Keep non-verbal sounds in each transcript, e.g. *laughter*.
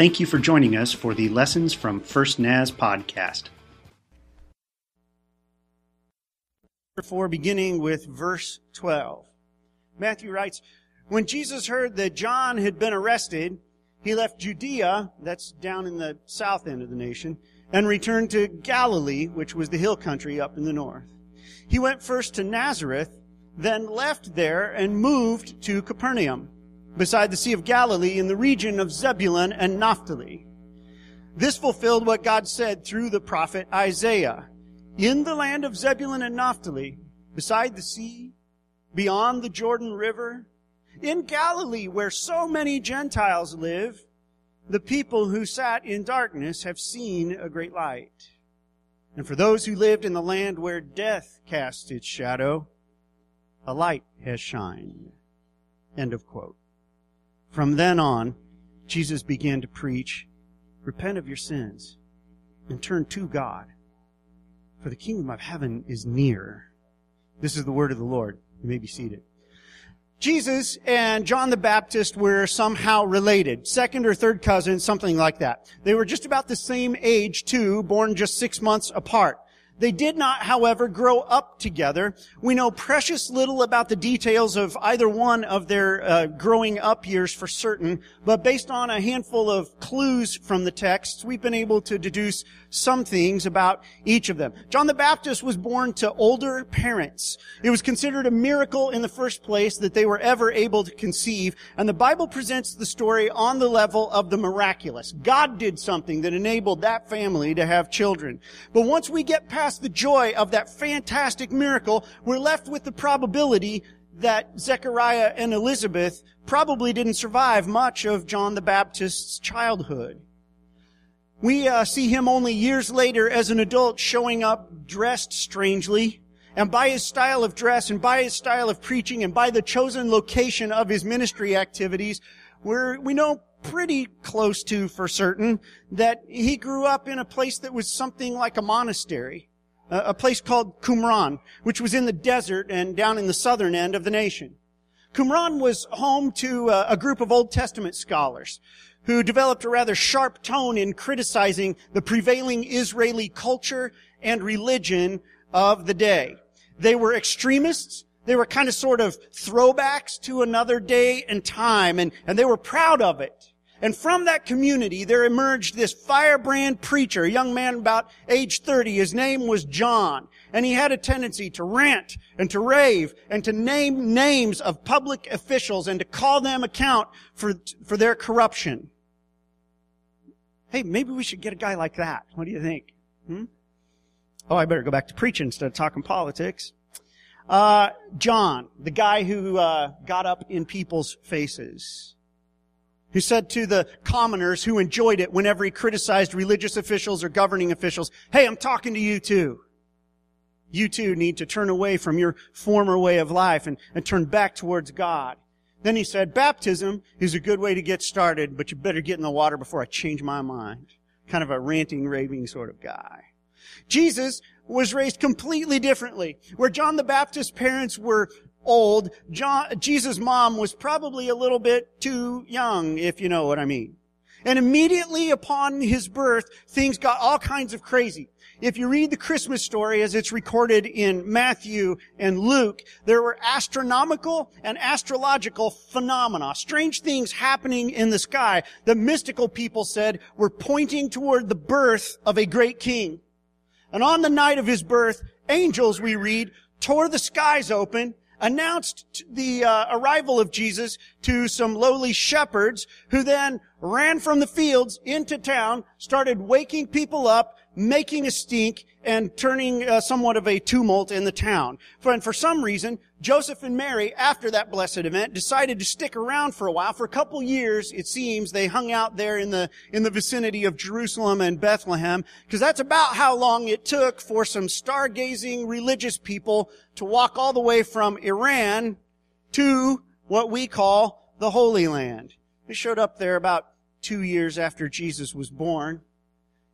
Thank you for joining us for the Lessons from First Naz podcast. For beginning with verse 12. Matthew writes, When Jesus heard that John had been arrested, he left Judea, that's down in the south end of the nation, and returned to Galilee, which was the hill country up in the north. He went first to Nazareth, then left there and moved to Capernaum, beside the Sea of Galilee in the region of Zebulun and Naphtali. This fulfilled what God said through the prophet Isaiah. In the land of Zebulun and Naphtali, beside the sea, beyond the Jordan River, in Galilee where so many Gentiles live, the people who sat in darkness have seen a great light. And for those who lived in the land where death cast its shadow, a light has shined. End of quote. From then on, Jesus began to preach, repent of your sins and turn to God, for the kingdom of heaven is near. This is the word of the Lord. You may be seated. Jesus and John the Baptist were somehow related, second or third cousins, something like that. They were just about the same age too, born just six months apart. They did not, however, grow up together. We know precious little about the details of either one of their uh, growing up years for certain, but based on a handful of clues from the texts, we've been able to deduce some things about each of them. John the Baptist was born to older parents. It was considered a miracle in the first place that they were ever able to conceive, and the Bible presents the story on the level of the miraculous. God did something that enabled that family to have children. But once we get past past the joy of that fantastic miracle, we're left with the probability that Zechariah and Elizabeth probably didn't survive much of John the Baptist's childhood. We uh, see him only years later as an adult showing up dressed strangely. And by his style of dress and by his style of preaching and by the chosen location of his ministry activities, we're, we know pretty close to for certain that he grew up in a place that was something like a monastery a place called Qumran, which was in the desert and down in the southern end of the nation. Qumran was home to uh, a group of Old Testament scholars who developed a rather sharp tone in criticizing the prevailing Israeli culture and religion of the day. They were extremists. They were kind of sort of throwbacks to another day and time, and, and they were proud of it. And from that community, there emerged this firebrand preacher, a young man about age 30. His name was John. And he had a tendency to rant and to rave and to name names of public officials and to call them account for, for their corruption. Hey, maybe we should get a guy like that. What do you think? Hmm? Oh, I better go back to preaching instead of talking politics. Uh, John, the guy who uh, got up in people's faces who said to the commoners who enjoyed it whenever he criticized religious officials or governing officials, hey, I'm talking to you too. You too need to turn away from your former way of life and, and turn back towards God. Then he said, baptism is a good way to get started, but you better get in the water before I change my mind. Kind of a ranting, raving sort of guy. Jesus was raised completely differently. Where John the Baptist's parents were old. John, Jesus' mom was probably a little bit too young, if you know what I mean. And immediately upon his birth, things got all kinds of crazy. If you read the Christmas story as it's recorded in Matthew and Luke, there were astronomical and astrological phenomena, strange things happening in the sky that mystical people said were pointing toward the birth of a great king. And on the night of his birth, angels, we read, tore the skies open announced the uh, arrival of Jesus to some lowly shepherds who then ran from the fields into town, started waking people up, making a stink, and turning uh, somewhat of a tumult in the town. And for some reason, Joseph and Mary, after that blessed event, decided to stick around for a while. For a couple years, it seems, they hung out there in the, in the vicinity of Jerusalem and Bethlehem, because that's about how long it took for some stargazing religious people to walk all the way from Iran to what we call the Holy Land. They showed up there about two years after Jesus was born.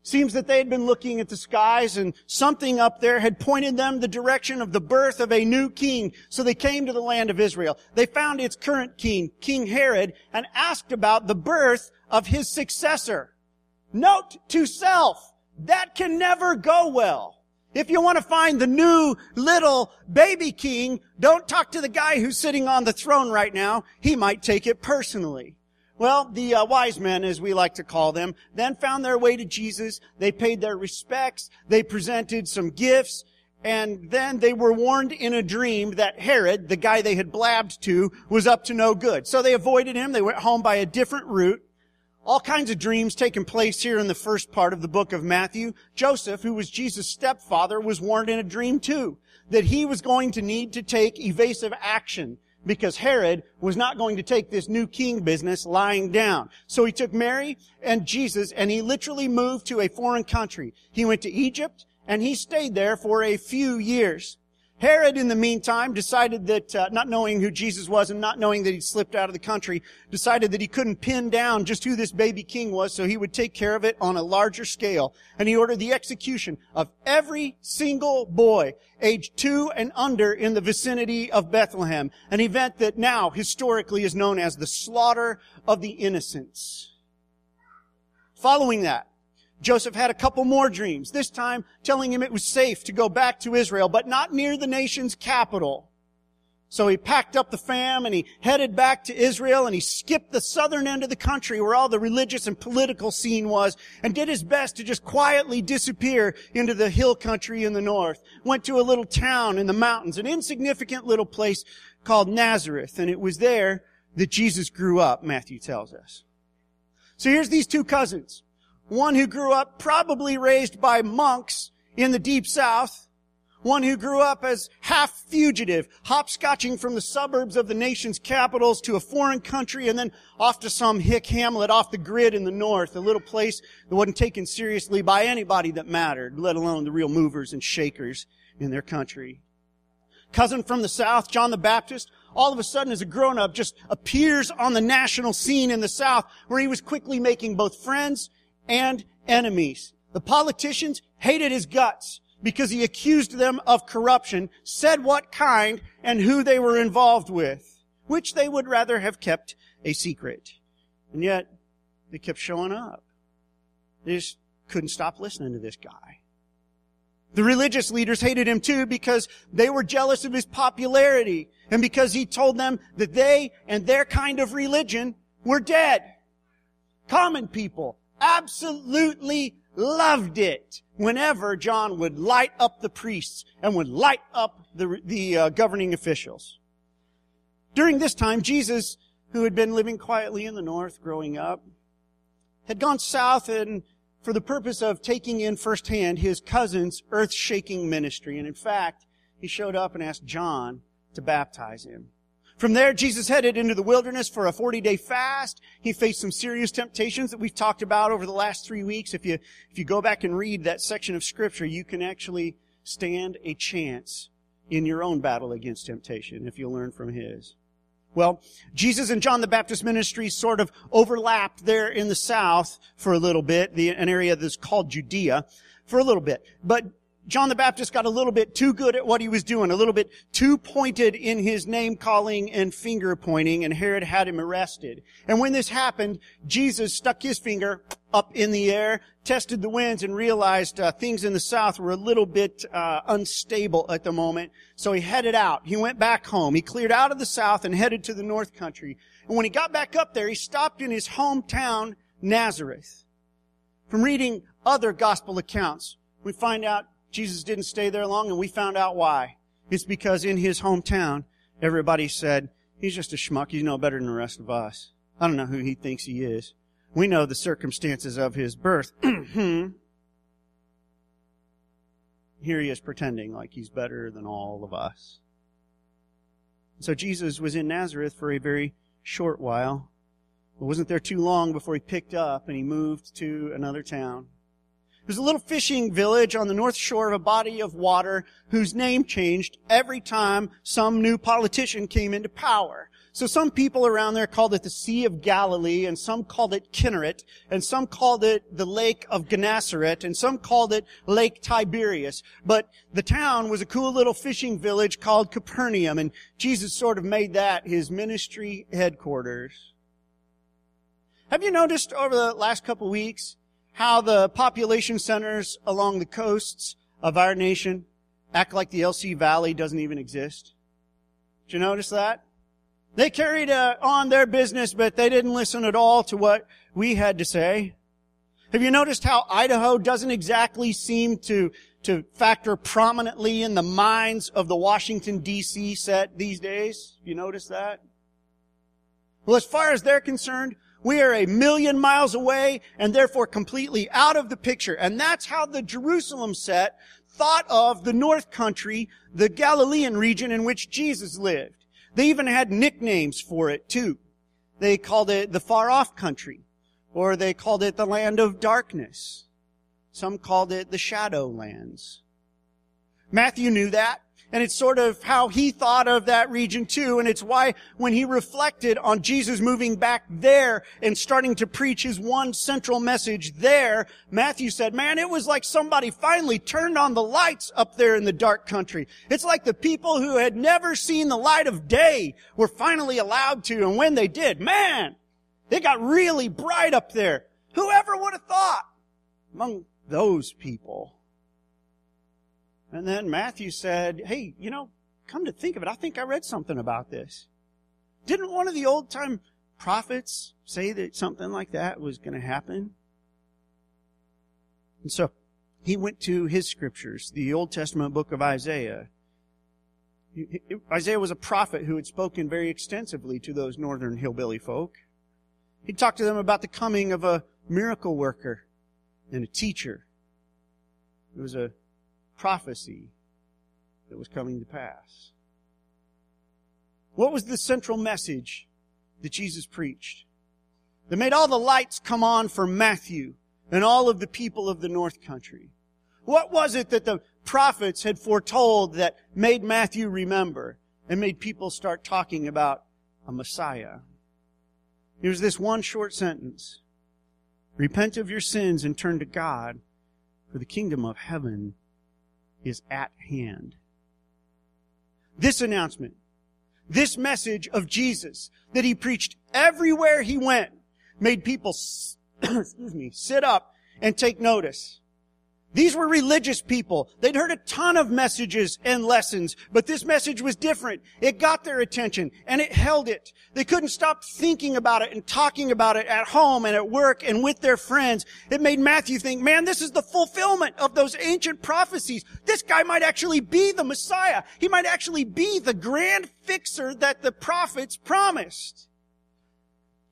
Seems that they had been looking at the skies and something up there had pointed them the direction of the birth of a new king. So they came to the land of Israel. They found its current king, King Herod, and asked about the birth of his successor. Note to self, that can never go well. If you want to find the new little baby king, don't talk to the guy who's sitting on the throne right now. He might take it personally. Well, the uh, wise men, as we like to call them, then found their way to Jesus. They paid their respects. They presented some gifts. And then they were warned in a dream that Herod, the guy they had blabbed to, was up to no good. So they avoided him. They went home by a different route. All kinds of dreams taking place here in the first part of the book of Matthew. Joseph, who was Jesus' stepfather, was warned in a dream too, that he was going to need to take evasive action because Herod was not going to take this new king business lying down. So he took Mary and Jesus and he literally moved to a foreign country. He went to Egypt and he stayed there for a few years. Herod, in the meantime, decided that, uh, not knowing who Jesus was and not knowing that he'd slipped out of the country, decided that he couldn't pin down just who this baby king was, so he would take care of it on a larger scale. And he ordered the execution of every single boy aged two and under in the vicinity of Bethlehem, an event that now historically is known as the slaughter of the innocents. Following that, Joseph had a couple more dreams, this time telling him it was safe to go back to Israel, but not near the nation's capital. So he packed up the fam and he headed back to Israel and he skipped the southern end of the country where all the religious and political scene was and did his best to just quietly disappear into the hill country in the north. Went to a little town in the mountains, an insignificant little place called Nazareth. And it was there that Jesus grew up, Matthew tells us. So here's these two cousins. One who grew up probably raised by monks in the deep south. One who grew up as half fugitive, hopscotching from the suburbs of the nation's capitals to a foreign country and then off to some hick hamlet off the grid in the north, a little place that wasn't taken seriously by anybody that mattered, let alone the real movers and shakers in their country. Cousin from the south, John the Baptist, all of a sudden as a grown up just appears on the national scene in the south where he was quickly making both friends and enemies. The politicians hated his guts because he accused them of corruption, said what kind and who they were involved with, which they would rather have kept a secret. And yet, they kept showing up. They just couldn't stop listening to this guy. The religious leaders hated him too because they were jealous of his popularity and because he told them that they and their kind of religion were dead. Common people, absolutely loved it whenever John would light up the priests and would light up the, the uh, governing officials. During this time, Jesus, who had been living quietly in the north growing up, had gone south and for the purpose of taking in firsthand his cousin's earth-shaking ministry. And in fact, he showed up and asked John to baptize him. From there, Jesus headed into the wilderness for a 40 day fast. He faced some serious temptations that we've talked about over the last three weeks. If you, if you go back and read that section of scripture, you can actually stand a chance in your own battle against temptation if you learn from his. Well, Jesus and John the Baptist ministry sort of overlapped there in the south for a little bit, the, an area that's called Judea, for a little bit. But John the Baptist got a little bit too good at what he was doing, a little bit too pointed in his name calling and finger pointing, and Herod had him arrested. And when this happened, Jesus stuck his finger up in the air, tested the winds, and realized uh, things in the south were a little bit uh, unstable at the moment. So he headed out. He went back home. He cleared out of the south and headed to the north country. And when he got back up there, he stopped in his hometown, Nazareth. From reading other gospel accounts, we find out Jesus didn't stay there long, and we found out why. It's because in his hometown, everybody said, he's just a schmuck. He's no better than the rest of us. I don't know who he thinks he is. We know the circumstances of his birth. *clears throat* Here he is pretending like he's better than all of us. So Jesus was in Nazareth for a very short while. It wasn't there too long before he picked up and he moved to another town. Was a little fishing village on the north shore of a body of water whose name changed every time some new politician came into power. So some people around there called it the Sea of Galilee, and some called it Kinneret, and some called it the Lake of Gennesaret, and some called it Lake Tiberias. But the town was a cool little fishing village called Capernaum, and Jesus sort of made that his ministry headquarters. Have you noticed over the last couple weeks how the population centers along the coasts of our nation act like the LC Valley doesn't even exist. Did you notice that? They carried uh, on their business, but they didn't listen at all to what we had to say. Have you noticed how Idaho doesn't exactly seem to, to factor prominently in the minds of the Washington DC set these days? You notice that? Well, as far as they're concerned, we are a million miles away and therefore completely out of the picture. And that's how the Jerusalem set thought of the North Country, the Galilean region in which Jesus lived. They even had nicknames for it too. They called it the far off country, or they called it the land of darkness. Some called it the shadow lands. Matthew knew that. And it's sort of how he thought of that region too. And it's why when he reflected on Jesus moving back there and starting to preach his one central message there, Matthew said, man, it was like somebody finally turned on the lights up there in the dark country. It's like the people who had never seen the light of day were finally allowed to. And when they did, man, they got really bright up there. Whoever would have thought among those people and then Matthew said, Hey, you know, come to think of it, I think I read something about this. Didn't one of the old time prophets say that something like that was going to happen? And so he went to his scriptures, the Old Testament book of Isaiah. Isaiah was a prophet who had spoken very extensively to those northern hillbilly folk. He talked to them about the coming of a miracle worker and a teacher. It was a prophecy that was coming to pass. What was the central message that Jesus preached? That made all the lights come on for Matthew and all of the people of the North Country. What was it that the prophets had foretold that made Matthew remember and made people start talking about a Messiah? Here's this one short sentence. Repent of your sins and turn to God, for the kingdom of heaven is at hand. This announcement, this message of Jesus that he preached everywhere he went made people, *coughs* excuse me, sit up and take notice. These were religious people. They'd heard a ton of messages and lessons, but this message was different. It got their attention and it held it. They couldn't stop thinking about it and talking about it at home and at work and with their friends. It made Matthew think, man, this is the fulfillment of those ancient prophecies. This guy might actually be the Messiah. He might actually be the grand fixer that the prophets promised.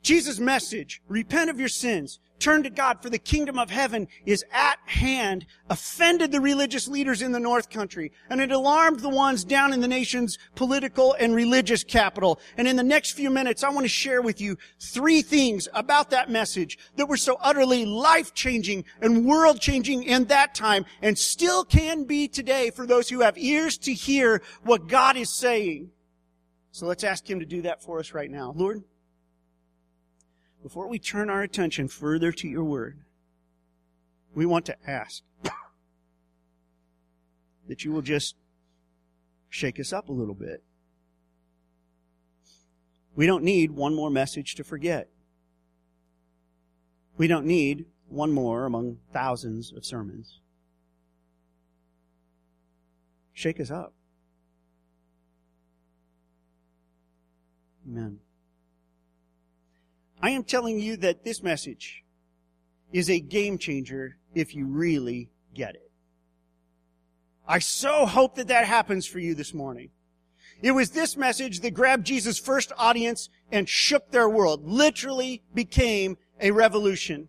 Jesus' message, repent of your sins, turn to God for the kingdom of heaven is at hand, offended the religious leaders in the North Country, and it alarmed the ones down in the nation's political and religious capital. And in the next few minutes, I want to share with you three things about that message that were so utterly life-changing and world-changing in that time, and still can be today for those who have ears to hear what God is saying. So let's ask Him to do that for us right now. Lord, before we turn our attention further to your word, we want to ask that you will just shake us up a little bit. We don't need one more message to forget. We don't need one more among thousands of sermons. Shake us up. Amen. I am telling you that this message is a game changer if you really get it. I so hope that that happens for you this morning. It was this message that grabbed Jesus' first audience and shook their world, literally became a revolution.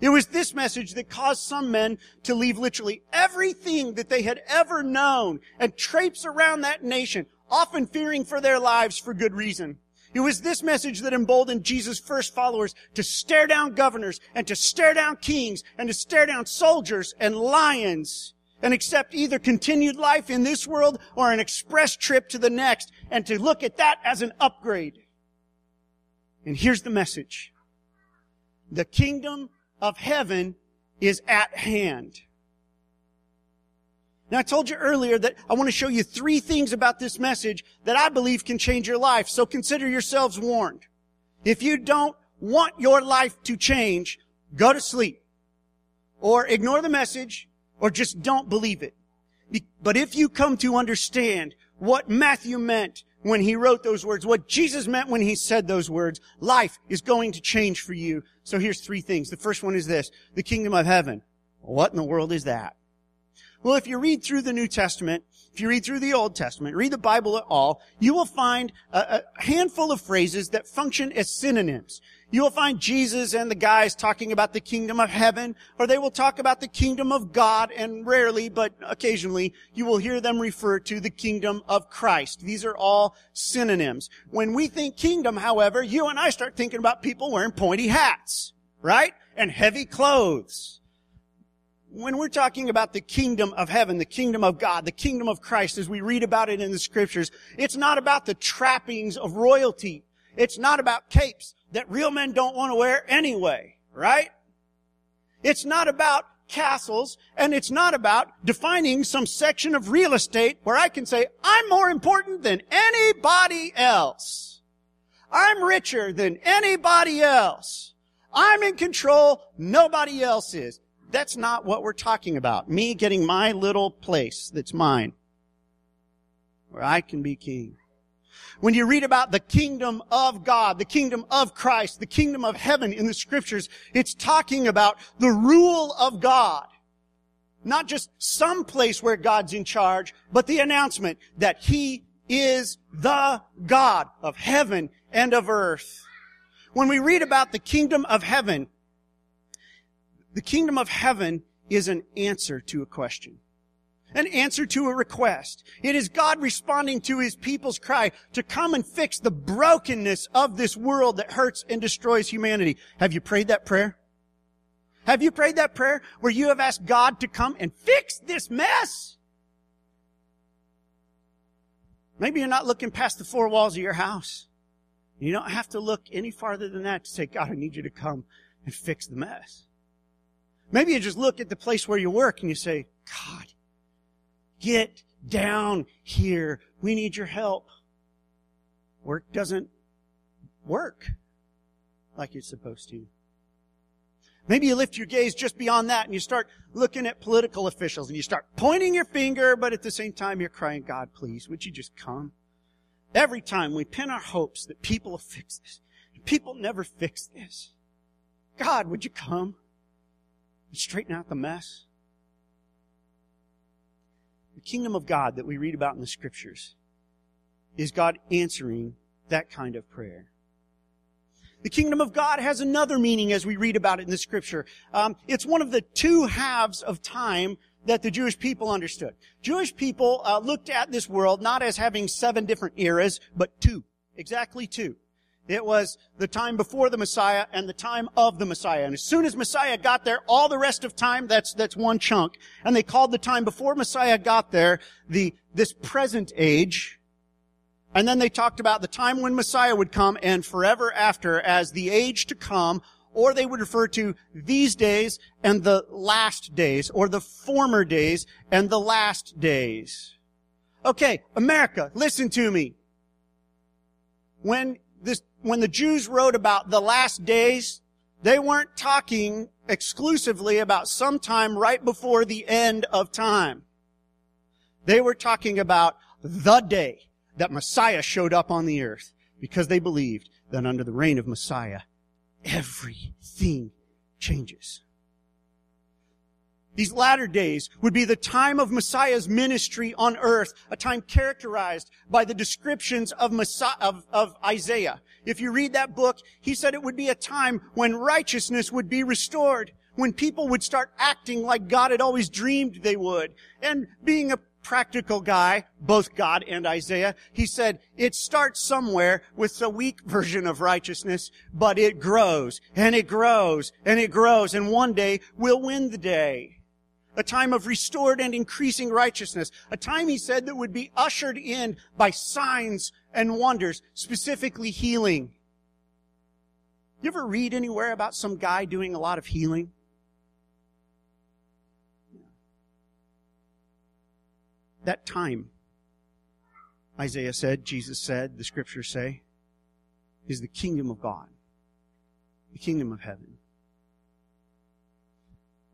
It was this message that caused some men to leave literally everything that they had ever known and traipse around that nation, often fearing for their lives for good reason. It was this message that emboldened Jesus' first followers to stare down governors and to stare down kings and to stare down soldiers and lions and accept either continued life in this world or an express trip to the next and to look at that as an upgrade. And here's the message. The kingdom of heaven is at hand. Now I told you earlier that I want to show you three things about this message that I believe can change your life. So consider yourselves warned. If you don't want your life to change, go to sleep. Or ignore the message, or just don't believe it. But if you come to understand what Matthew meant when he wrote those words, what Jesus meant when he said those words, life is going to change for you. So here's three things. The first one is this, the kingdom of heaven. What in the world is that? Well, if you read through the New Testament, if you read through the Old Testament, read the Bible at all, you will find a, a, handful of phrases that function as synonyms. You will find Jesus and the guys talking about the kingdom of heaven, or they will talk about the kingdom of God, and rarely, but occasionally, you will hear them refer to the kingdom of Christ. These are all synonyms. When we think kingdom, however, you and I start thinking about people wearing pointy hats, right? And heavy clothes when we're talking about the kingdom of heaven, the kingdom of God, the kingdom of Christ, as we read about it in the scriptures, it's not about the trappings of royalty. It's not about capes that real men don't want to wear anyway, right? It's not about castles, and it's not about defining some section of real estate where I can say, I'm more important than anybody else. I'm richer than anybody else. I'm in control. Nobody else is. That's not what we're talking about. Me getting my little place that's mine, where I can be king. When you read about the kingdom of God, the kingdom of Christ, the kingdom of heaven in the scriptures, it's talking about the rule of God. Not just some place where God's in charge, but the announcement that He is the God of heaven and of earth. When we read about the kingdom of heaven, the kingdom of heaven is an answer to a question. An answer to a request. It is God responding to His people's cry to come and fix the brokenness of this world that hurts and destroys humanity. Have you prayed that prayer? Have you prayed that prayer where you have asked God to come and fix this mess? Maybe you're not looking past the four walls of your house. You don't have to look any farther than that to say, God, I need you to come and fix the mess. Maybe you just look at the place where you work and you say, God, get down here. We need your help. Work doesn't work like it's supposed to. Maybe you lift your gaze just beyond that and you start looking at political officials and you start pointing your finger, but at the same time you're crying, God, please, would you just come? Every time we pin our hopes that people will fix this, people never fix this. God, would you come? And straighten out the mess? The kingdom of God that we read about in the scriptures is God answering that kind of prayer. The kingdom of God has another meaning as we read about it in the scripture. Um, it's one of the two halves of time that the Jewish people understood. Jewish people uh, looked at this world not as having seven different eras, but two. Exactly two. It was the time before the Messiah and the time of the Messiah. And as soon as Messiah got there, all the rest of time, that's, that's one chunk. And they called the time before Messiah got there the, this present age. And then they talked about the time when Messiah would come and forever after as the age to come, or they would refer to these days and the last days, or the former days and the last days. Okay, America, listen to me. When this when the Jews wrote about the last days, they weren't talking exclusively about sometime right before the end of time. They were talking about the day that Messiah showed up on the earth because they believed that under the reign of Messiah, everything changes. These latter days would be the time of Messiah's ministry on earth, a time characterized by the descriptions of, Messiah, of, of, Isaiah. If you read that book, he said it would be a time when righteousness would be restored, when people would start acting like God had always dreamed they would, and being a practical guy, both God and Isaiah. He said, it starts somewhere with the weak version of righteousness, but it grows and it grows and it grows and one day we'll win the day. A time of restored and increasing righteousness. A time, he said, that would be ushered in by signs and wonders, specifically healing. You ever read anywhere about some guy doing a lot of healing? That time, Isaiah said, Jesus said, the scriptures say, is the kingdom of God. The kingdom of heaven.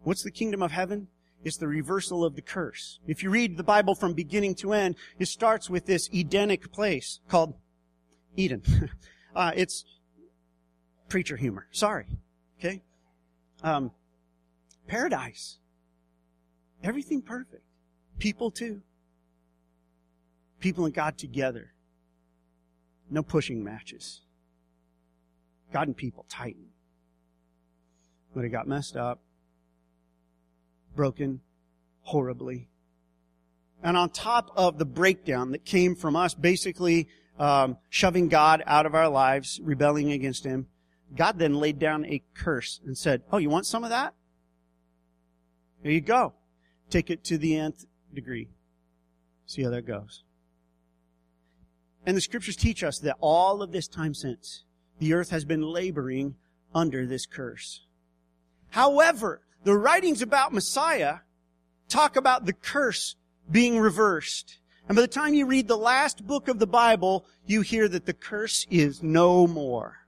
What's the kingdom of heaven? It's the reversal of the curse. If you read the Bible from beginning to end, it starts with this Edenic place called Eden. *laughs* uh, it's preacher humor. Sorry. Okay? Um, paradise. Everything perfect. People too. People and God together. No pushing matches. God and people tighten. But it got messed up, broken horribly. And on top of the breakdown that came from us basically um, shoving God out of our lives, rebelling against Him, God then laid down a curse and said, Oh, you want some of that? Here you go. Take it to the nth degree. See how that goes. And the scriptures teach us that all of this time since, the earth has been laboring under this curse. However, the writings about Messiah talk about the curse being reversed. And by the time you read the last book of the Bible, you hear that the curse is no more.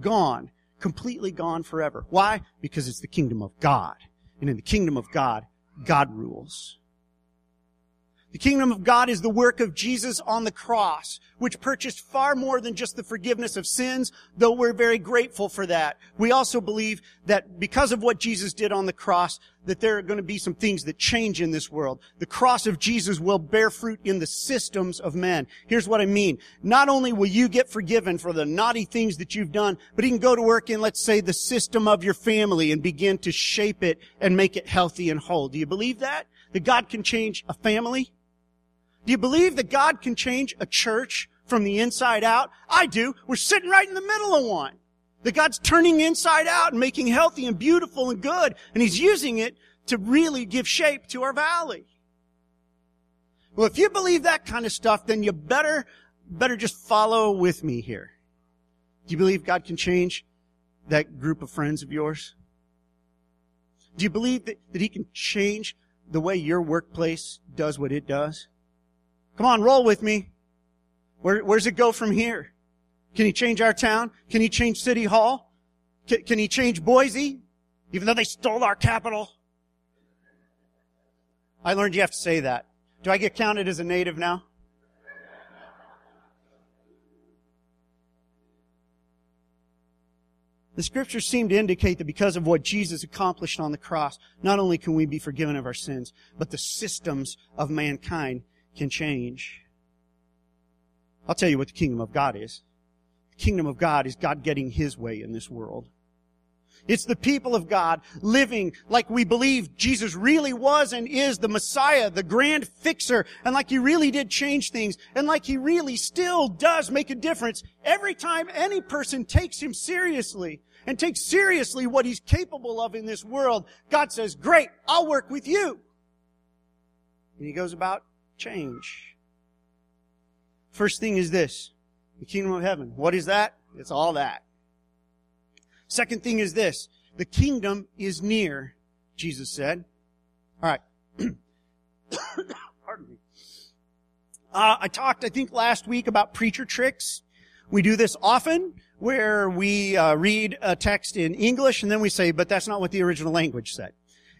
Gone. Completely gone forever. Why? Because it's the kingdom of God. And in the kingdom of God, God rules. The kingdom of God is the work of Jesus on the cross, which purchased far more than just the forgiveness of sins, though we're very grateful for that. We also believe that because of what Jesus did on the cross, that there are going to be some things that change in this world. The cross of Jesus will bear fruit in the systems of men. Here's what I mean. Not only will you get forgiven for the naughty things that you've done, but you can go to work in, let's say, the system of your family and begin to shape it and make it healthy and whole. Do you believe that? That God can change a family? Do you believe that God can change a church from the inside out? I do. We're sitting right in the middle of one. That God's turning inside out and making healthy and beautiful and good. And He's using it to really give shape to our valley. Well, if you believe that kind of stuff, then you better, better just follow with me here. Do you believe God can change that group of friends of yours? Do you believe that, that He can change the way your workplace does what it does? Come on, roll with me. Where, where's it go from here? Can he change our town? Can he change City Hall? Can, can he change Boise? Even though they stole our capital? I learned you have to say that. Do I get counted as a native now? The scriptures seem to indicate that because of what Jesus accomplished on the cross, not only can we be forgiven of our sins, but the systems of mankind can change. I'll tell you what the kingdom of God is. The kingdom of God is God getting His way in this world. It's the people of God living like we believe Jesus really was and is the Messiah, the grand fixer, and like He really did change things, and like He really still does make a difference every time any person takes Him seriously and takes seriously what He's capable of in this world. God says, great, I'll work with you. And He goes about change. First thing is this the kingdom of heaven. What is that? It's all that. Second thing is this the kingdom is near, Jesus said. All right. *coughs* Pardon me. Uh, I talked, I think, last week about preacher tricks. We do this often where we uh, read a text in English and then we say, but that's not what the original language said.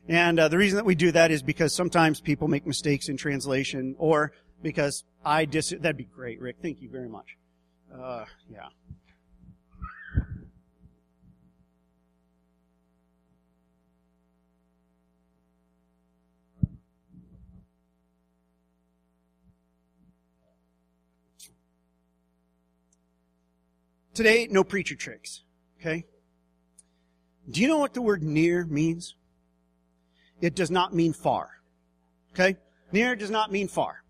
And uh, the reason that we do that is because sometimes people make mistakes in translation, or because I dis. That'd be great, Rick. Thank you very much. Uh, yeah. Today, no preacher tricks. Okay? Do you know what the word near means? It does not mean far. Okay? Near does not mean far.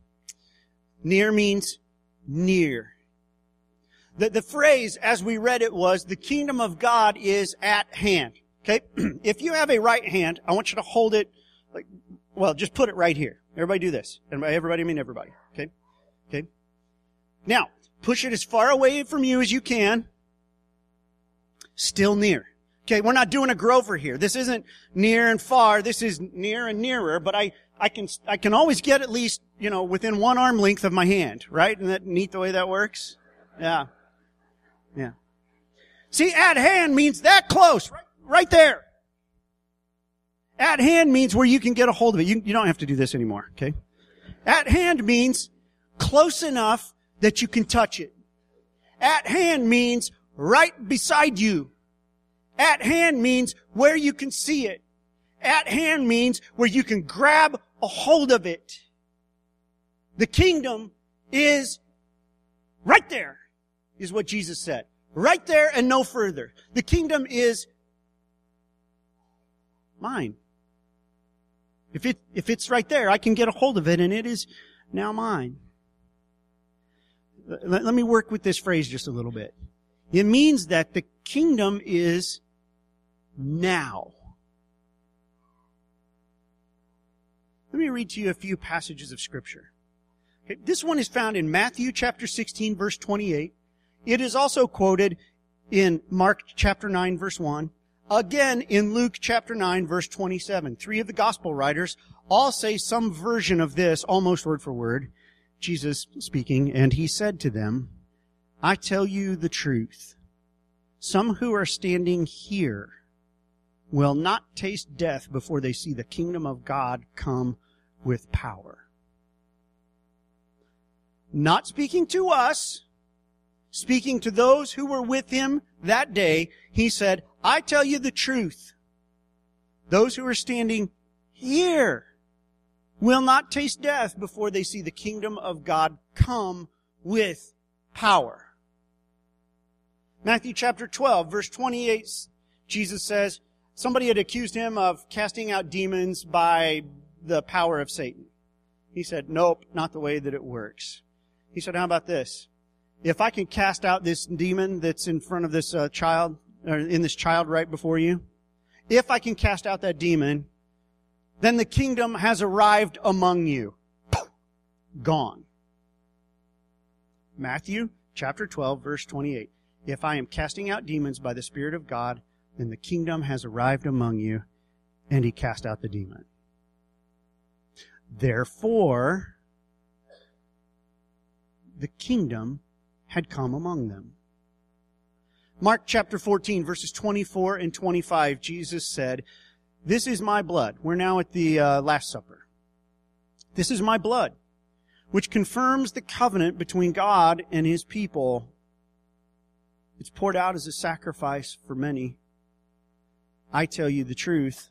Near means near. The, the phrase, as we read it, was, the kingdom of God is at hand. Okay? *clears throat* if you have a right hand, I want you to hold it, like, well, just put it right here. Everybody do this. And by everybody, I mean everybody. Okay? Okay? Now, push it as far away from you as you can. Still near. Okay, we're not doing a Grover here. This isn't near and far. This is near and nearer, but I, I can, I can always get at least, you know, within one arm length of my hand, right? Isn't that neat the way that works? Yeah. Yeah. See, at hand means that close, right, right there. At hand means where you can get a hold of it. You, you don't have to do this anymore, okay? At hand means close enough that you can touch it. At hand means right beside you. At hand means where you can see it. At hand means where you can grab a hold of it. The kingdom is right there, is what Jesus said. Right there and no further. The kingdom is mine. If it, if it's right there, I can get a hold of it and it is now mine. Let, let me work with this phrase just a little bit. It means that the kingdom is now. Let me read to you a few passages of scripture. This one is found in Matthew chapter 16 verse 28. It is also quoted in Mark chapter 9 verse 1. Again in Luke chapter 9 verse 27. Three of the gospel writers all say some version of this almost word for word. Jesus speaking, and he said to them, I tell you the truth. Some who are standing here will not taste death before they see the kingdom of God come with power. Not speaking to us, speaking to those who were with him that day, he said, I tell you the truth. Those who are standing here will not taste death before they see the kingdom of God come with power. Matthew chapter 12, verse 28, Jesus says, somebody had accused him of casting out demons by the power of Satan. He said, nope, not the way that it works. He said, how about this? If I can cast out this demon that's in front of this uh, child, or in this child right before you, if I can cast out that demon, then the kingdom has arrived among you. *laughs* Gone. Matthew chapter 12 verse 28. If I am casting out demons by the Spirit of God, then the kingdom has arrived among you. And he cast out the demon. Therefore, the kingdom had come among them. Mark chapter 14 verses 24 and 25, Jesus said, this is my blood. We're now at the uh, Last Supper. This is my blood, which confirms the covenant between God and his people. It's poured out as a sacrifice for many. I tell you the truth.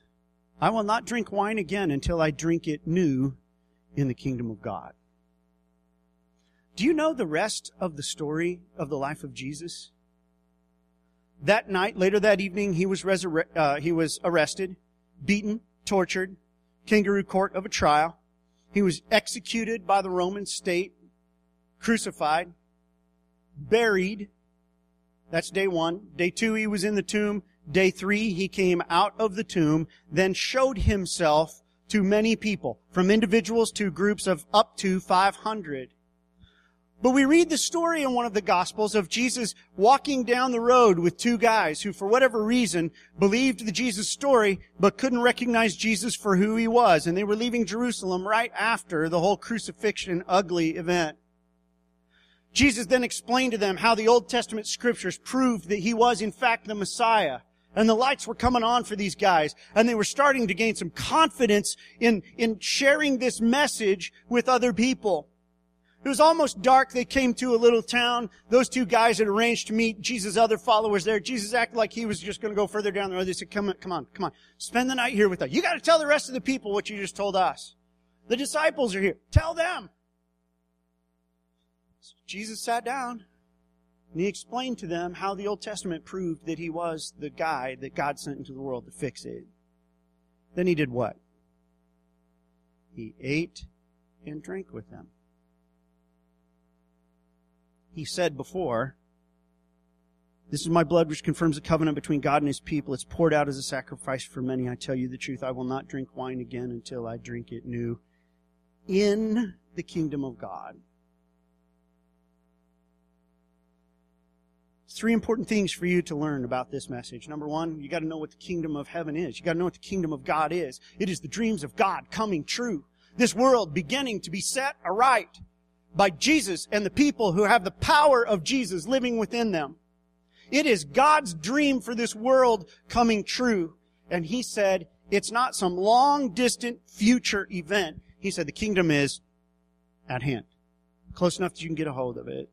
I will not drink wine again until I drink it new in the kingdom of God. Do you know the rest of the story of the life of Jesus? That night, later that evening, he was, resurre- uh, he was arrested beaten, tortured, kangaroo court of a trial. He was executed by the Roman state, crucified, buried. That's day one. Day two, he was in the tomb. Day three, he came out of the tomb, then showed himself to many people, from individuals to groups of up to 500. But we read the story in one of the Gospels of Jesus walking down the road with two guys who, for whatever reason, believed the Jesus story, but couldn't recognize Jesus for who he was. And they were leaving Jerusalem right after the whole crucifixion ugly event. Jesus then explained to them how the Old Testament scriptures proved that he was in fact the Messiah. And the lights were coming on for these guys, and they were starting to gain some confidence in, in sharing this message with other people. It was almost dark. They came to a little town. Those two guys had arranged to meet Jesus' other followers there. Jesus acted like he was just going to go further down the road. They said, come on, come on, come on. Spend the night here with us. You got to tell the rest of the people what you just told us. The disciples are here. Tell them. So Jesus sat down and he explained to them how the Old Testament proved that he was the guy that God sent into the world to fix it. Then he did what? He ate and drank with them. He said before, this is my blood which confirms the covenant between God and his people. It's poured out as a sacrifice for many. I tell you the truth, I will not drink wine again until I drink it new in the kingdom of God. Three important things for you to learn about this message. Number one, you got to know what the kingdom of heaven is. You got to know what the kingdom of God is. It is the dreams of God coming true. This world beginning to be set aright by Jesus and the people who have the power of Jesus living within them. It is God's dream for this world coming true. And he said, it's not some long distant future event. He said the kingdom is at hand. Close enough that you can get a hold of it.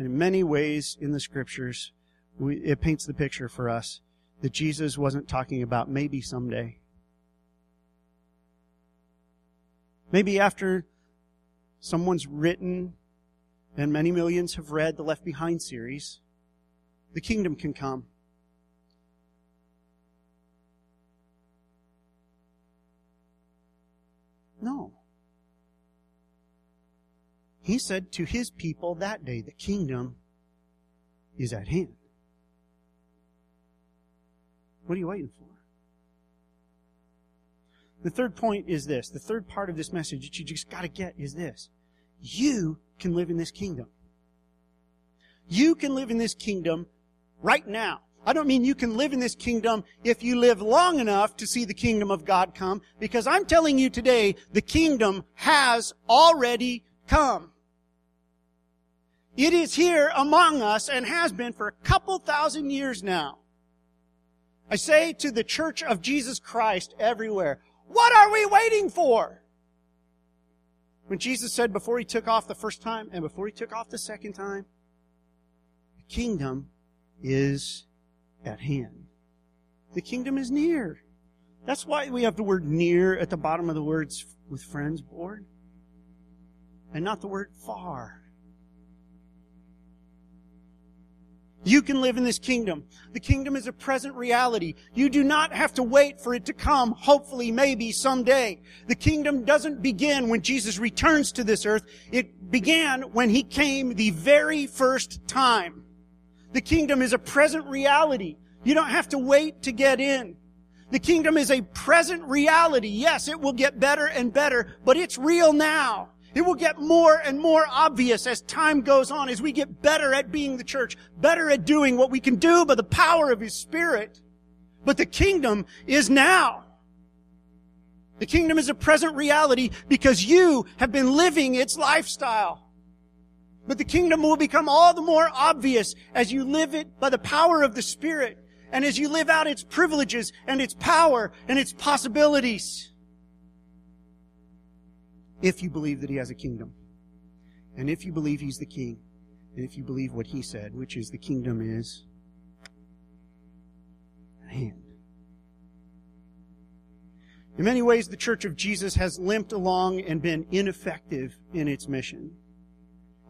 In many ways in the scriptures, we, it paints the picture for us that Jesus wasn't talking about maybe someday. Maybe after someone's written and many millions have read the Left Behind series, the kingdom can come. No. He said to his people that day, the kingdom is at hand. What are you waiting for? The third point is this. The third part of this message that you just gotta get is this. You can live in this kingdom. You can live in this kingdom right now. I don't mean you can live in this kingdom if you live long enough to see the kingdom of God come, because I'm telling you today, the kingdom has already come. It is here among us and has been for a couple thousand years now. I say to the church of Jesus Christ everywhere, what are we waiting for? When Jesus said before he took off the first time and before he took off the second time, the kingdom is at hand. The kingdom is near. That's why we have the word near at the bottom of the words with friends board. And not the word far. You can live in this kingdom. The kingdom is a present reality. You do not have to wait for it to come, hopefully, maybe someday. The kingdom doesn't begin when Jesus returns to this earth. It began when he came the very first time. The kingdom is a present reality. You don't have to wait to get in. The kingdom is a present reality. Yes, it will get better and better, but it's real now. It will get more and more obvious as time goes on, as we get better at being the church, better at doing what we can do by the power of His Spirit. But the kingdom is now. The kingdom is a present reality because you have been living its lifestyle. But the kingdom will become all the more obvious as you live it by the power of the Spirit and as you live out its privileges and its power and its possibilities if you believe that he has a kingdom. And if you believe he's the king. And if you believe what he said, which is the kingdom is at hand. In many ways, the Church of Jesus has limped along and been ineffective in its mission.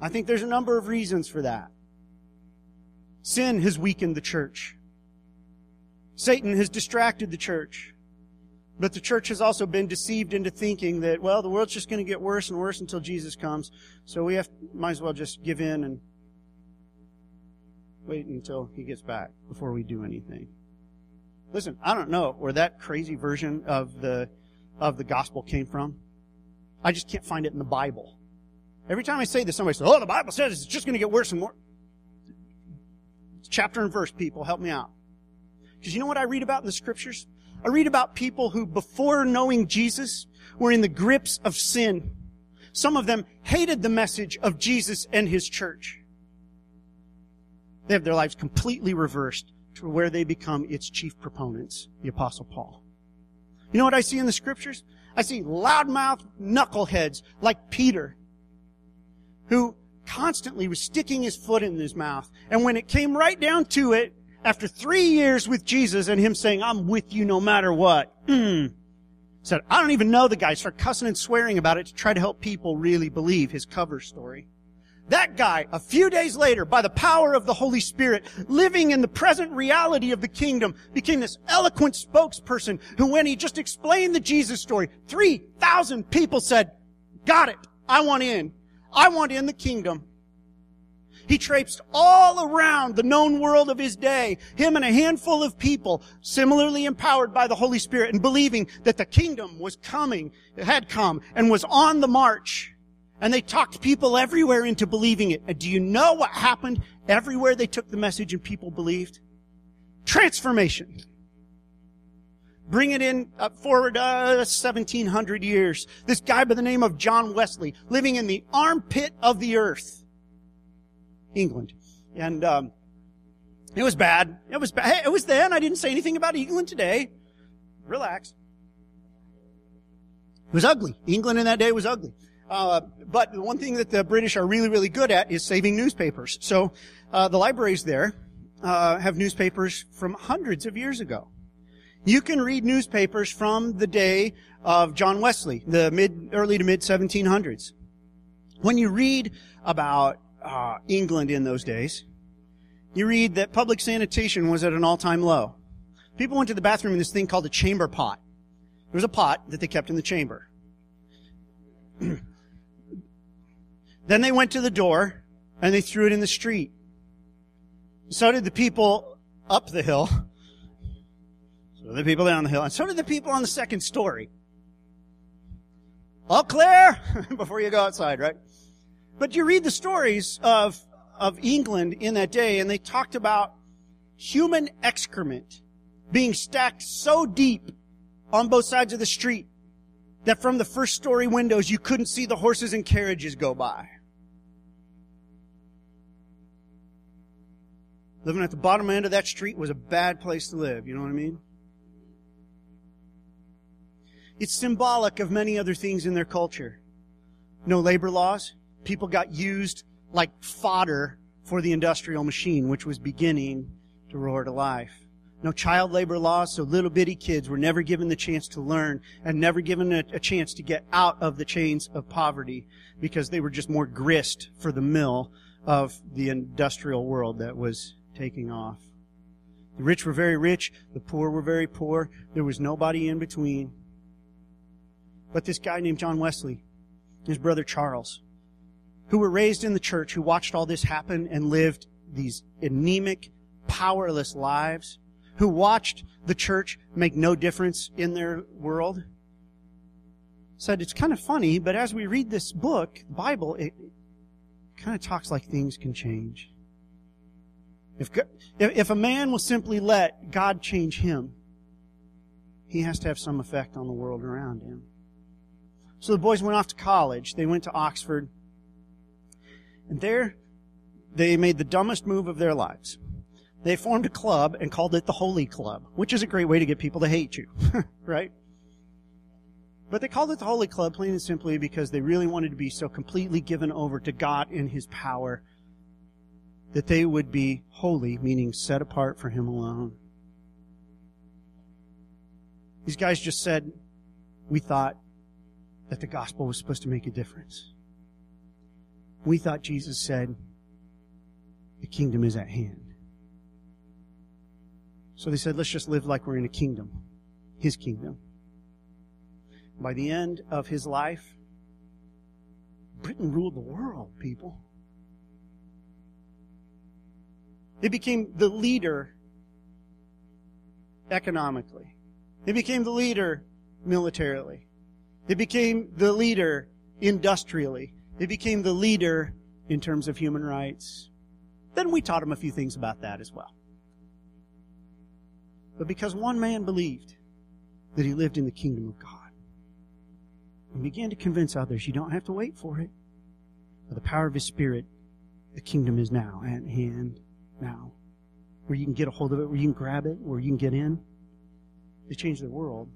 I think there's a number of reasons for that. Sin has weakened the church. Satan has distracted the church. But the church has also been deceived into thinking that, well, the world's just going to get worse and worse until Jesus comes. So we have, might as well just give in and wait until he gets back before we do anything. Listen, I don't know where that crazy version of the, of the gospel came from. I just can't find it in the Bible. Every time I say this, somebody says, oh, the Bible says it's just going to get worse and worse. Chapter and verse, people, help me out. Because you know what I read about in the scriptures? I read about people who, before knowing Jesus, were in the grips of sin. Some of them hated the message of Jesus and His church. They have their lives completely reversed to where they become its chief proponents, the Apostle Paul. You know what I see in the scriptures? I see loudmouth knuckleheads like Peter, who constantly was sticking his foot in his mouth. And when it came right down to it, after three years with Jesus and him saying, I'm with you no matter what, mm, *clears throat* said, I don't even know the guy. Started cussing and swearing about it to try to help people really believe his cover story. That guy, a few days later, by the power of the Holy Spirit, living in the present reality of the kingdom, became this eloquent spokesperson who when he just explained the Jesus story, 3,000 people said, got it. I want in. I want in the kingdom. He traipsed all around the known world of his day, him and a handful of people, similarly empowered by the Holy Spirit and believing that the kingdom was coming, had come, and was on the march. And they talked people everywhere into believing it. And do you know what happened everywhere they took the message and people believed? Transformation. Bring it in uh, forward uh, 1700 years. This guy by the name of John Wesley, living in the armpit of the earth, England, and um, it was bad. It was bad. It was then. I didn't say anything about England today. Relax. It was ugly. England in that day was ugly. Uh, but the one thing that the British are really, really good at is saving newspapers. So uh, the libraries there uh, have newspapers from hundreds of years ago. You can read newspapers from the day of John Wesley, the mid, early to mid 1700s. When you read about uh, England in those days, you read that public sanitation was at an all-time low. People went to the bathroom in this thing called a chamber pot. There was a pot that they kept in the chamber. *clears throat* Then they went to the door and they threw it in the street. So did the people up the hill. *laughs* So the people down the hill. And so did the people on the second story. All clear *laughs* before you go outside, right? But you read the stories of, of England in that day and they talked about human excrement being stacked so deep on both sides of the street that from the first story windows you couldn't see the horses and carriages go by. Living at the bottom end of that street was a bad place to live. You know what I mean? It's symbolic of many other things in their culture. No labor laws. People got used like fodder for the industrial machine, which was beginning to roar to life. No child labor laws, so little bitty kids were never given the chance to learn and never given a, a, chance to get out of the chains of poverty because they were just more grist for the mill of the industrial world that was taking off. The rich were very rich, the poor were very poor. There was nobody in between. But this guy named John Wesley, his brother Charles, who were raised in the church, who watched all this happen and lived these anemic, powerless lives, who watched the church make no difference in their world, said it's kind of funny, but as we read this book, the Bible, it kind of talks like things can change. If, if a man will simply let God change him, he has to have some effect on the world around him. So the boys went off to college. They went to Oxford. And there, they made the dumbest move of their lives. They formed a club and called it the Holy Club, which is a great way to get people to hate you, *laughs* right? But they called it the Holy Club plain and simply because they really wanted to be so completely given over to God in His power that they would be holy, meaning set apart for Him alone. These guys just said, we thought that the gospel was supposed to make a difference. We thought Jesus said, the kingdom is at hand. So they said, let's just live like we're in a kingdom, His kingdom. By the end of his life, Britain ruled the world, people. They became the leader economically. They became the leader militarily. They became the leader industrially. They became the leader in terms of human rights. Then we taught them a few things about that as well. But because one man believed that he lived in the kingdom of God and began to convince others, you don't have to wait for it. By the power of his spirit, the kingdom is now at hand now, where you can get a hold of it, where you can grab it, where you can get in. They changed the world.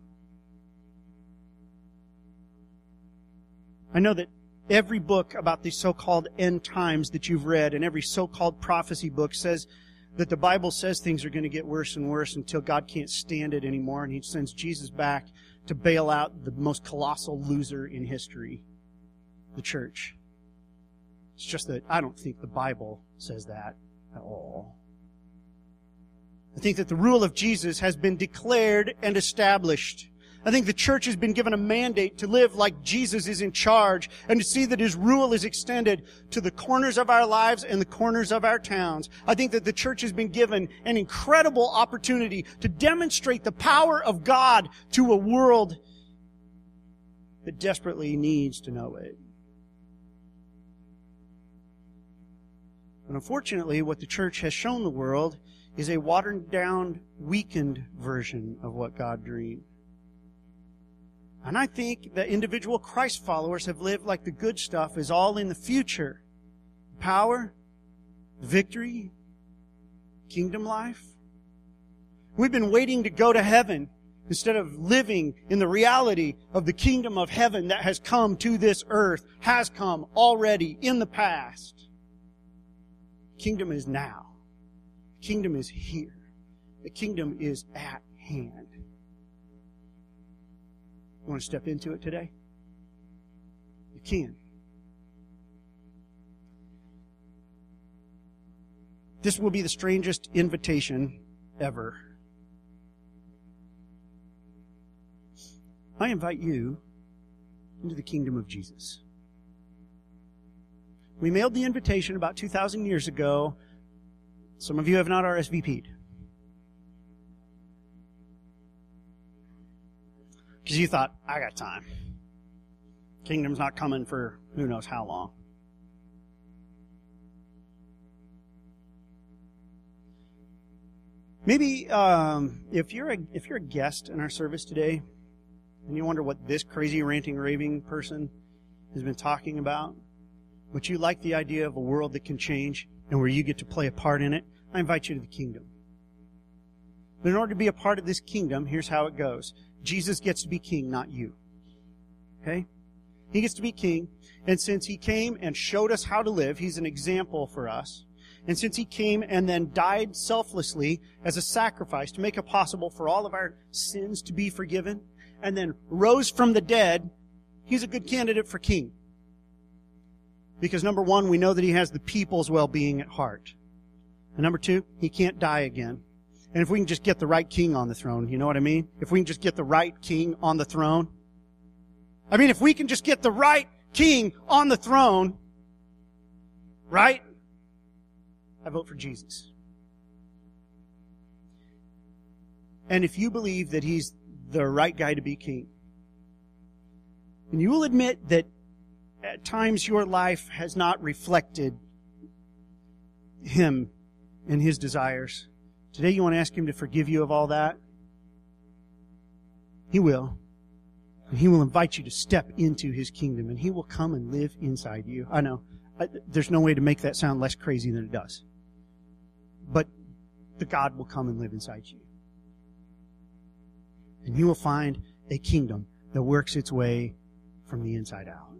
I know that every book about the so-called end times that you've read and every so-called prophecy book says that the Bible says things are going to get worse and worse until God can't stand it anymore and he sends Jesus back to bail out the most colossal loser in history, the church. It's just that I don't think the Bible says that at all. I think that the rule of Jesus has been declared and established. I think the church has been given a mandate to live like Jesus is in charge and to see that his rule is extended to the corners of our lives and the corners of our towns. I think that the church has been given an incredible opportunity to demonstrate the power of God to a world that desperately needs to know it. But unfortunately, what the church has shown the world is a watered down, weakened version of what God dreamed. And I think that individual Christ followers have lived like the good stuff is all in the future. Power, victory, kingdom life. We've been waiting to go to heaven instead of living in the reality of the kingdom of heaven that has come to this earth, has come already in the past. Kingdom is now. Kingdom is here. The kingdom is at hand. You want to step into it today? You can. This will be the strangest invitation ever. I invite you into the kingdom of Jesus. We mailed the invitation about 2,000 years ago. Some of you have not RSVP'd. Because you thought, I got time. Kingdom's not coming for who knows how long. Maybe um, if you're a if you're a guest in our service today, and you wonder what this crazy ranting raving person has been talking about, but you like the idea of a world that can change and where you get to play a part in it, I invite you to the kingdom. But in order to be a part of this kingdom, here's how it goes. Jesus gets to be king, not you. Okay? He gets to be king. And since he came and showed us how to live, he's an example for us. And since he came and then died selflessly as a sacrifice to make it possible for all of our sins to be forgiven, and then rose from the dead, he's a good candidate for king. Because number one, we know that he has the people's well-being at heart. And number two, he can't die again. And if we can just get the right king on the throne, you know what I mean? If we can just get the right king on the throne. I mean, if we can just get the right king on the throne, right? I vote for Jesus. And if you believe that he's the right guy to be king, and you will admit that at times your life has not reflected him and his desires, Today you want to ask Him to forgive you of all that? He will. And He will invite you to step into His kingdom and He will come and live inside you. I know. I, there's no way to make that sound less crazy than it does. But the God will come and live inside you. And you will find a kingdom that works its way from the inside out.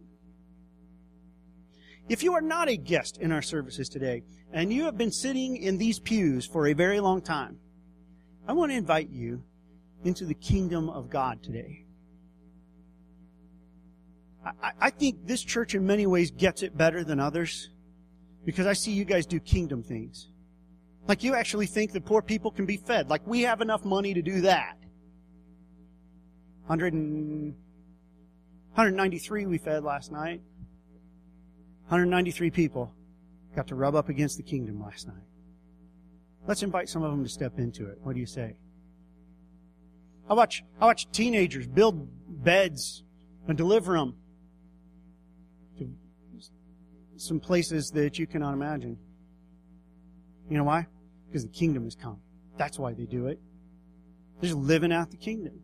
If you are not a guest in our services today, and you have been sitting in these pews for a very long time, I want to invite you into the kingdom of God today. I, I think this church in many ways gets it better than others because I see you guys do kingdom things. Like you actually think that poor people can be fed. Like we have enough money to do that. 100 and, 193 we fed last night. 193 people got to rub up against the kingdom last night. Let's invite some of them to step into it. What do you say? I watch, I watch teenagers build beds and deliver them to some places that you cannot imagine. You know why? Because the kingdom has come. That's why they do it. They're just living out the kingdom.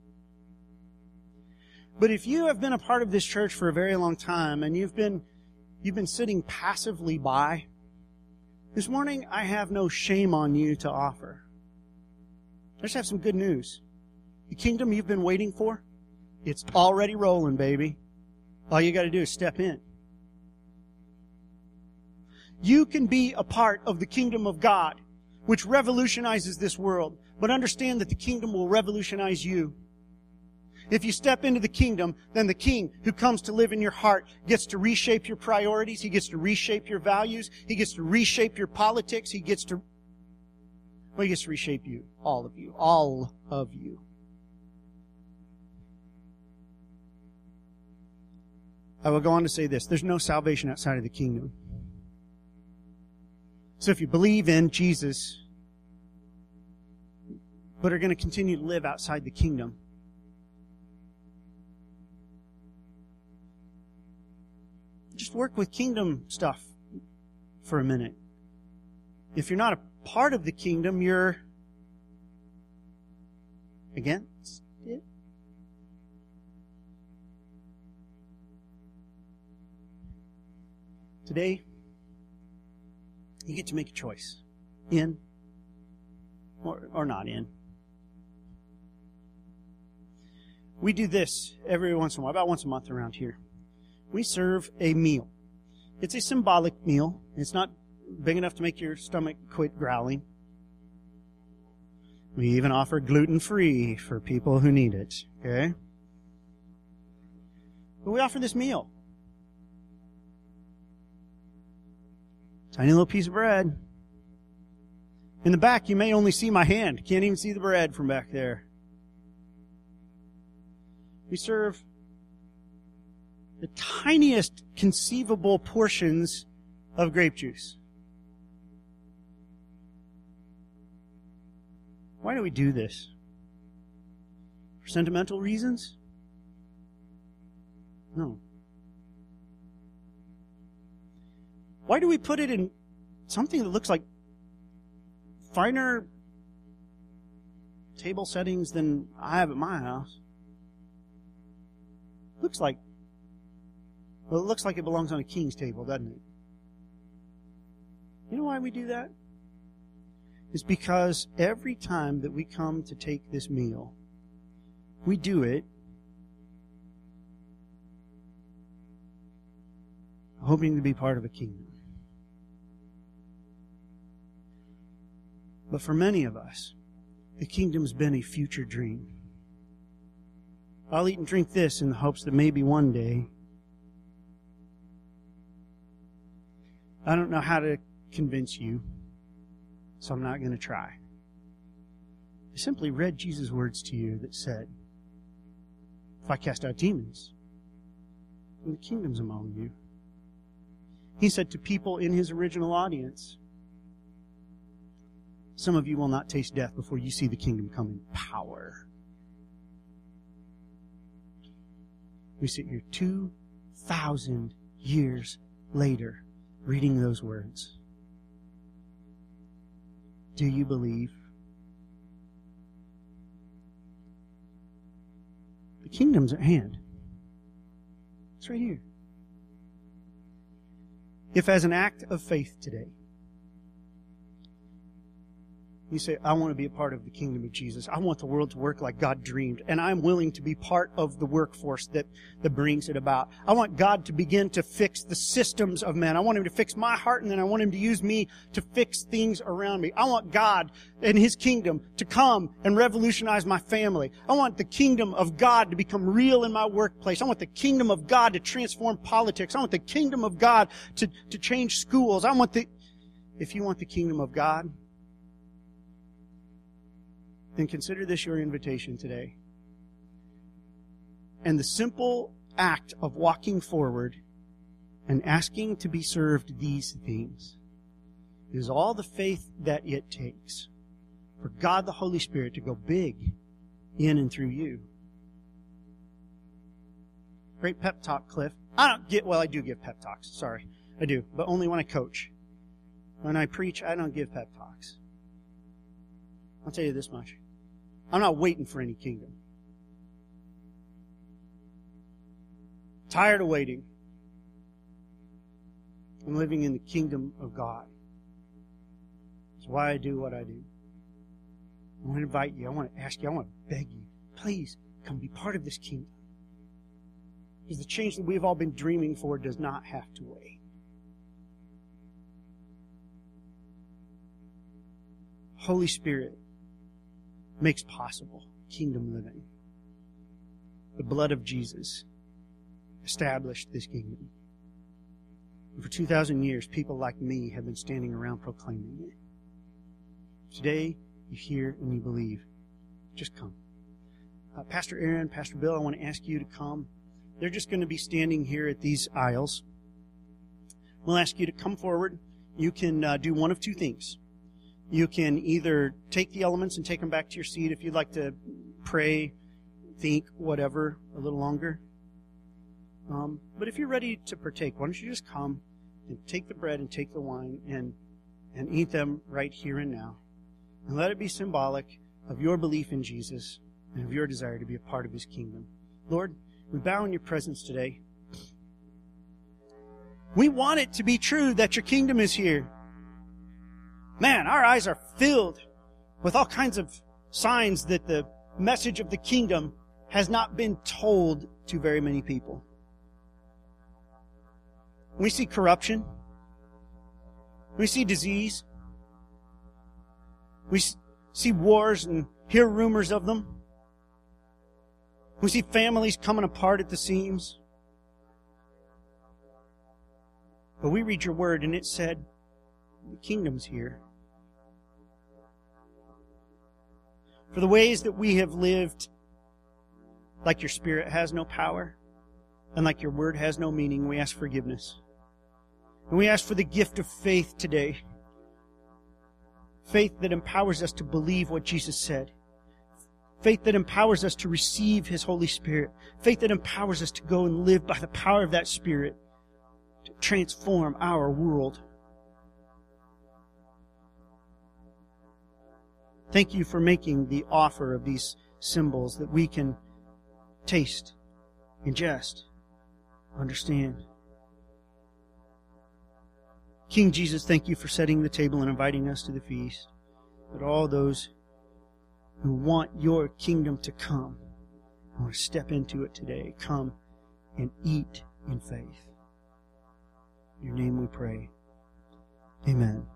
But if you have been a part of this church for a very long time and you've been You've been sitting passively by. This morning, I have no shame on you to offer. I just have some good news. The kingdom you've been waiting for, it's already rolling, baby. All you got to do is step in. You can be a part of the kingdom of God, which revolutionizes this world, but understand that the kingdom will revolutionize you. If you step into the kingdom, then the king who comes to live in your heart gets to reshape your priorities. He gets to reshape your values. He gets to reshape your politics. He gets to, well, he gets to reshape you. All of you. All of you. I will go on to say this. There's no salvation outside of the kingdom. So if you believe in Jesus, but are going to continue to live outside the kingdom, just work with kingdom stuff for a minute. If you're not a part of the kingdom, you're against it. Today, you get to make a choice in or, or not in. We do this every once in a while, about once a month around here we serve a meal. It's a symbolic meal. It's not big enough to make your stomach quit growling. We even offer gluten free for people who need it. Okay? But we offer this meal. Tiny little piece of bread. In the back, you may only see my hand. Can't even see the bread from back there. We serve the tiniest conceivable portions of grape juice. Why do we do this? For sentimental reasons? No. Why do we put it in something that looks like finer table settings than I have at my house? Looks like well, it looks like it belongs on a king's table, doesn't it? You know why we do that? It's because every time that we come to take this meal, we do it hoping to be part of a kingdom. But for many of us, the kingdom's been a future dream. I'll eat and drink this in the hopes that maybe one day I don't know how to convince you, so I'm not going to try. I simply read Jesus' words to you that said, If I cast out demons, the kingdom's among you. He said to people in his original audience, Some of you will not taste death before you see the kingdom come in power. We sit here 2,000 years later reading those words. Do you believe? The kingdom's at hand. It's right here. If, as an act of faith today, you say, I want to be a part of the kingdom of Jesus. I want the world to work like God dreamed. And I'm willing to be part of the workforce that, that brings it about. I want God to begin to fix the systems of men. I want Him to fix my heart and then I want Him to use me to fix things around me. I want God and His kingdom to come and revolutionize my family. I want the kingdom of God to become real in my workplace. I want the kingdom of God to transform politics. I want the kingdom of God to, to change schools. I want the, if you want the kingdom of God, then consider this your invitation today. And the simple act of walking forward and asking to be served these things is all the faith that it takes for God the Holy Spirit to go big in and through you. Great pep talk, Cliff. I don't get, well, I do give pep talks. Sorry. I do. But only when I coach. When I preach, I don't give pep talks. I'll tell you this much. I'm not waiting for any kingdom. Tired of waiting. I'm living in the kingdom of God. That's why I do what I do. I want to invite you. I want to ask you. I want to beg you. Please come be part of this kingdom. Because the change that we've all been dreaming for does not have to wait. Holy Spirit, makes possible kingdom living. the blood of Jesus established this kingdom. And for 2,000 years, people like me have been standing around proclaiming it. Today, you hear and you believe. Just come. Uh, Pastor Aaron, Pastor Bill, I want to ask you to come. They're just going to be standing here at these aisles. We'll ask you to come forward. You can uh, do one of two things. You can either take the elements and take them back to your seat if you'd like to pray, think, whatever, a little longer. Um, but if you're ready to partake, why don't you just come and take the bread and take the wine and, and eat them right here and now. And let it be symbolic of your belief in Jesus and of your desire to be a part of his kingdom. Lord, we bow in your presence today. We want it to be true that your kingdom is here. Man, our eyes are filled with all kinds of signs that the message of the kingdom has not been told to very many people. We see corruption. We see disease. We see wars and hear rumors of them. We see families coming apart at the seams. But we read your word and it said, the kingdom's here. For the ways that we have lived, like your spirit has no power, and like your word has no meaning, we ask forgiveness. And we ask for the gift of faith today. Faith that empowers us to believe what Jesus said. Faith that empowers us to receive His Holy Spirit. Faith that empowers us to go and live by the power of that Spirit to transform our world. Thank you for making the offer of these symbols that we can taste, ingest, understand. King Jesus, thank you for setting the table and inviting us to the feast. That all those who want your kingdom to come, I want to step into it today. Come and eat in faith. In your name we pray. Amen.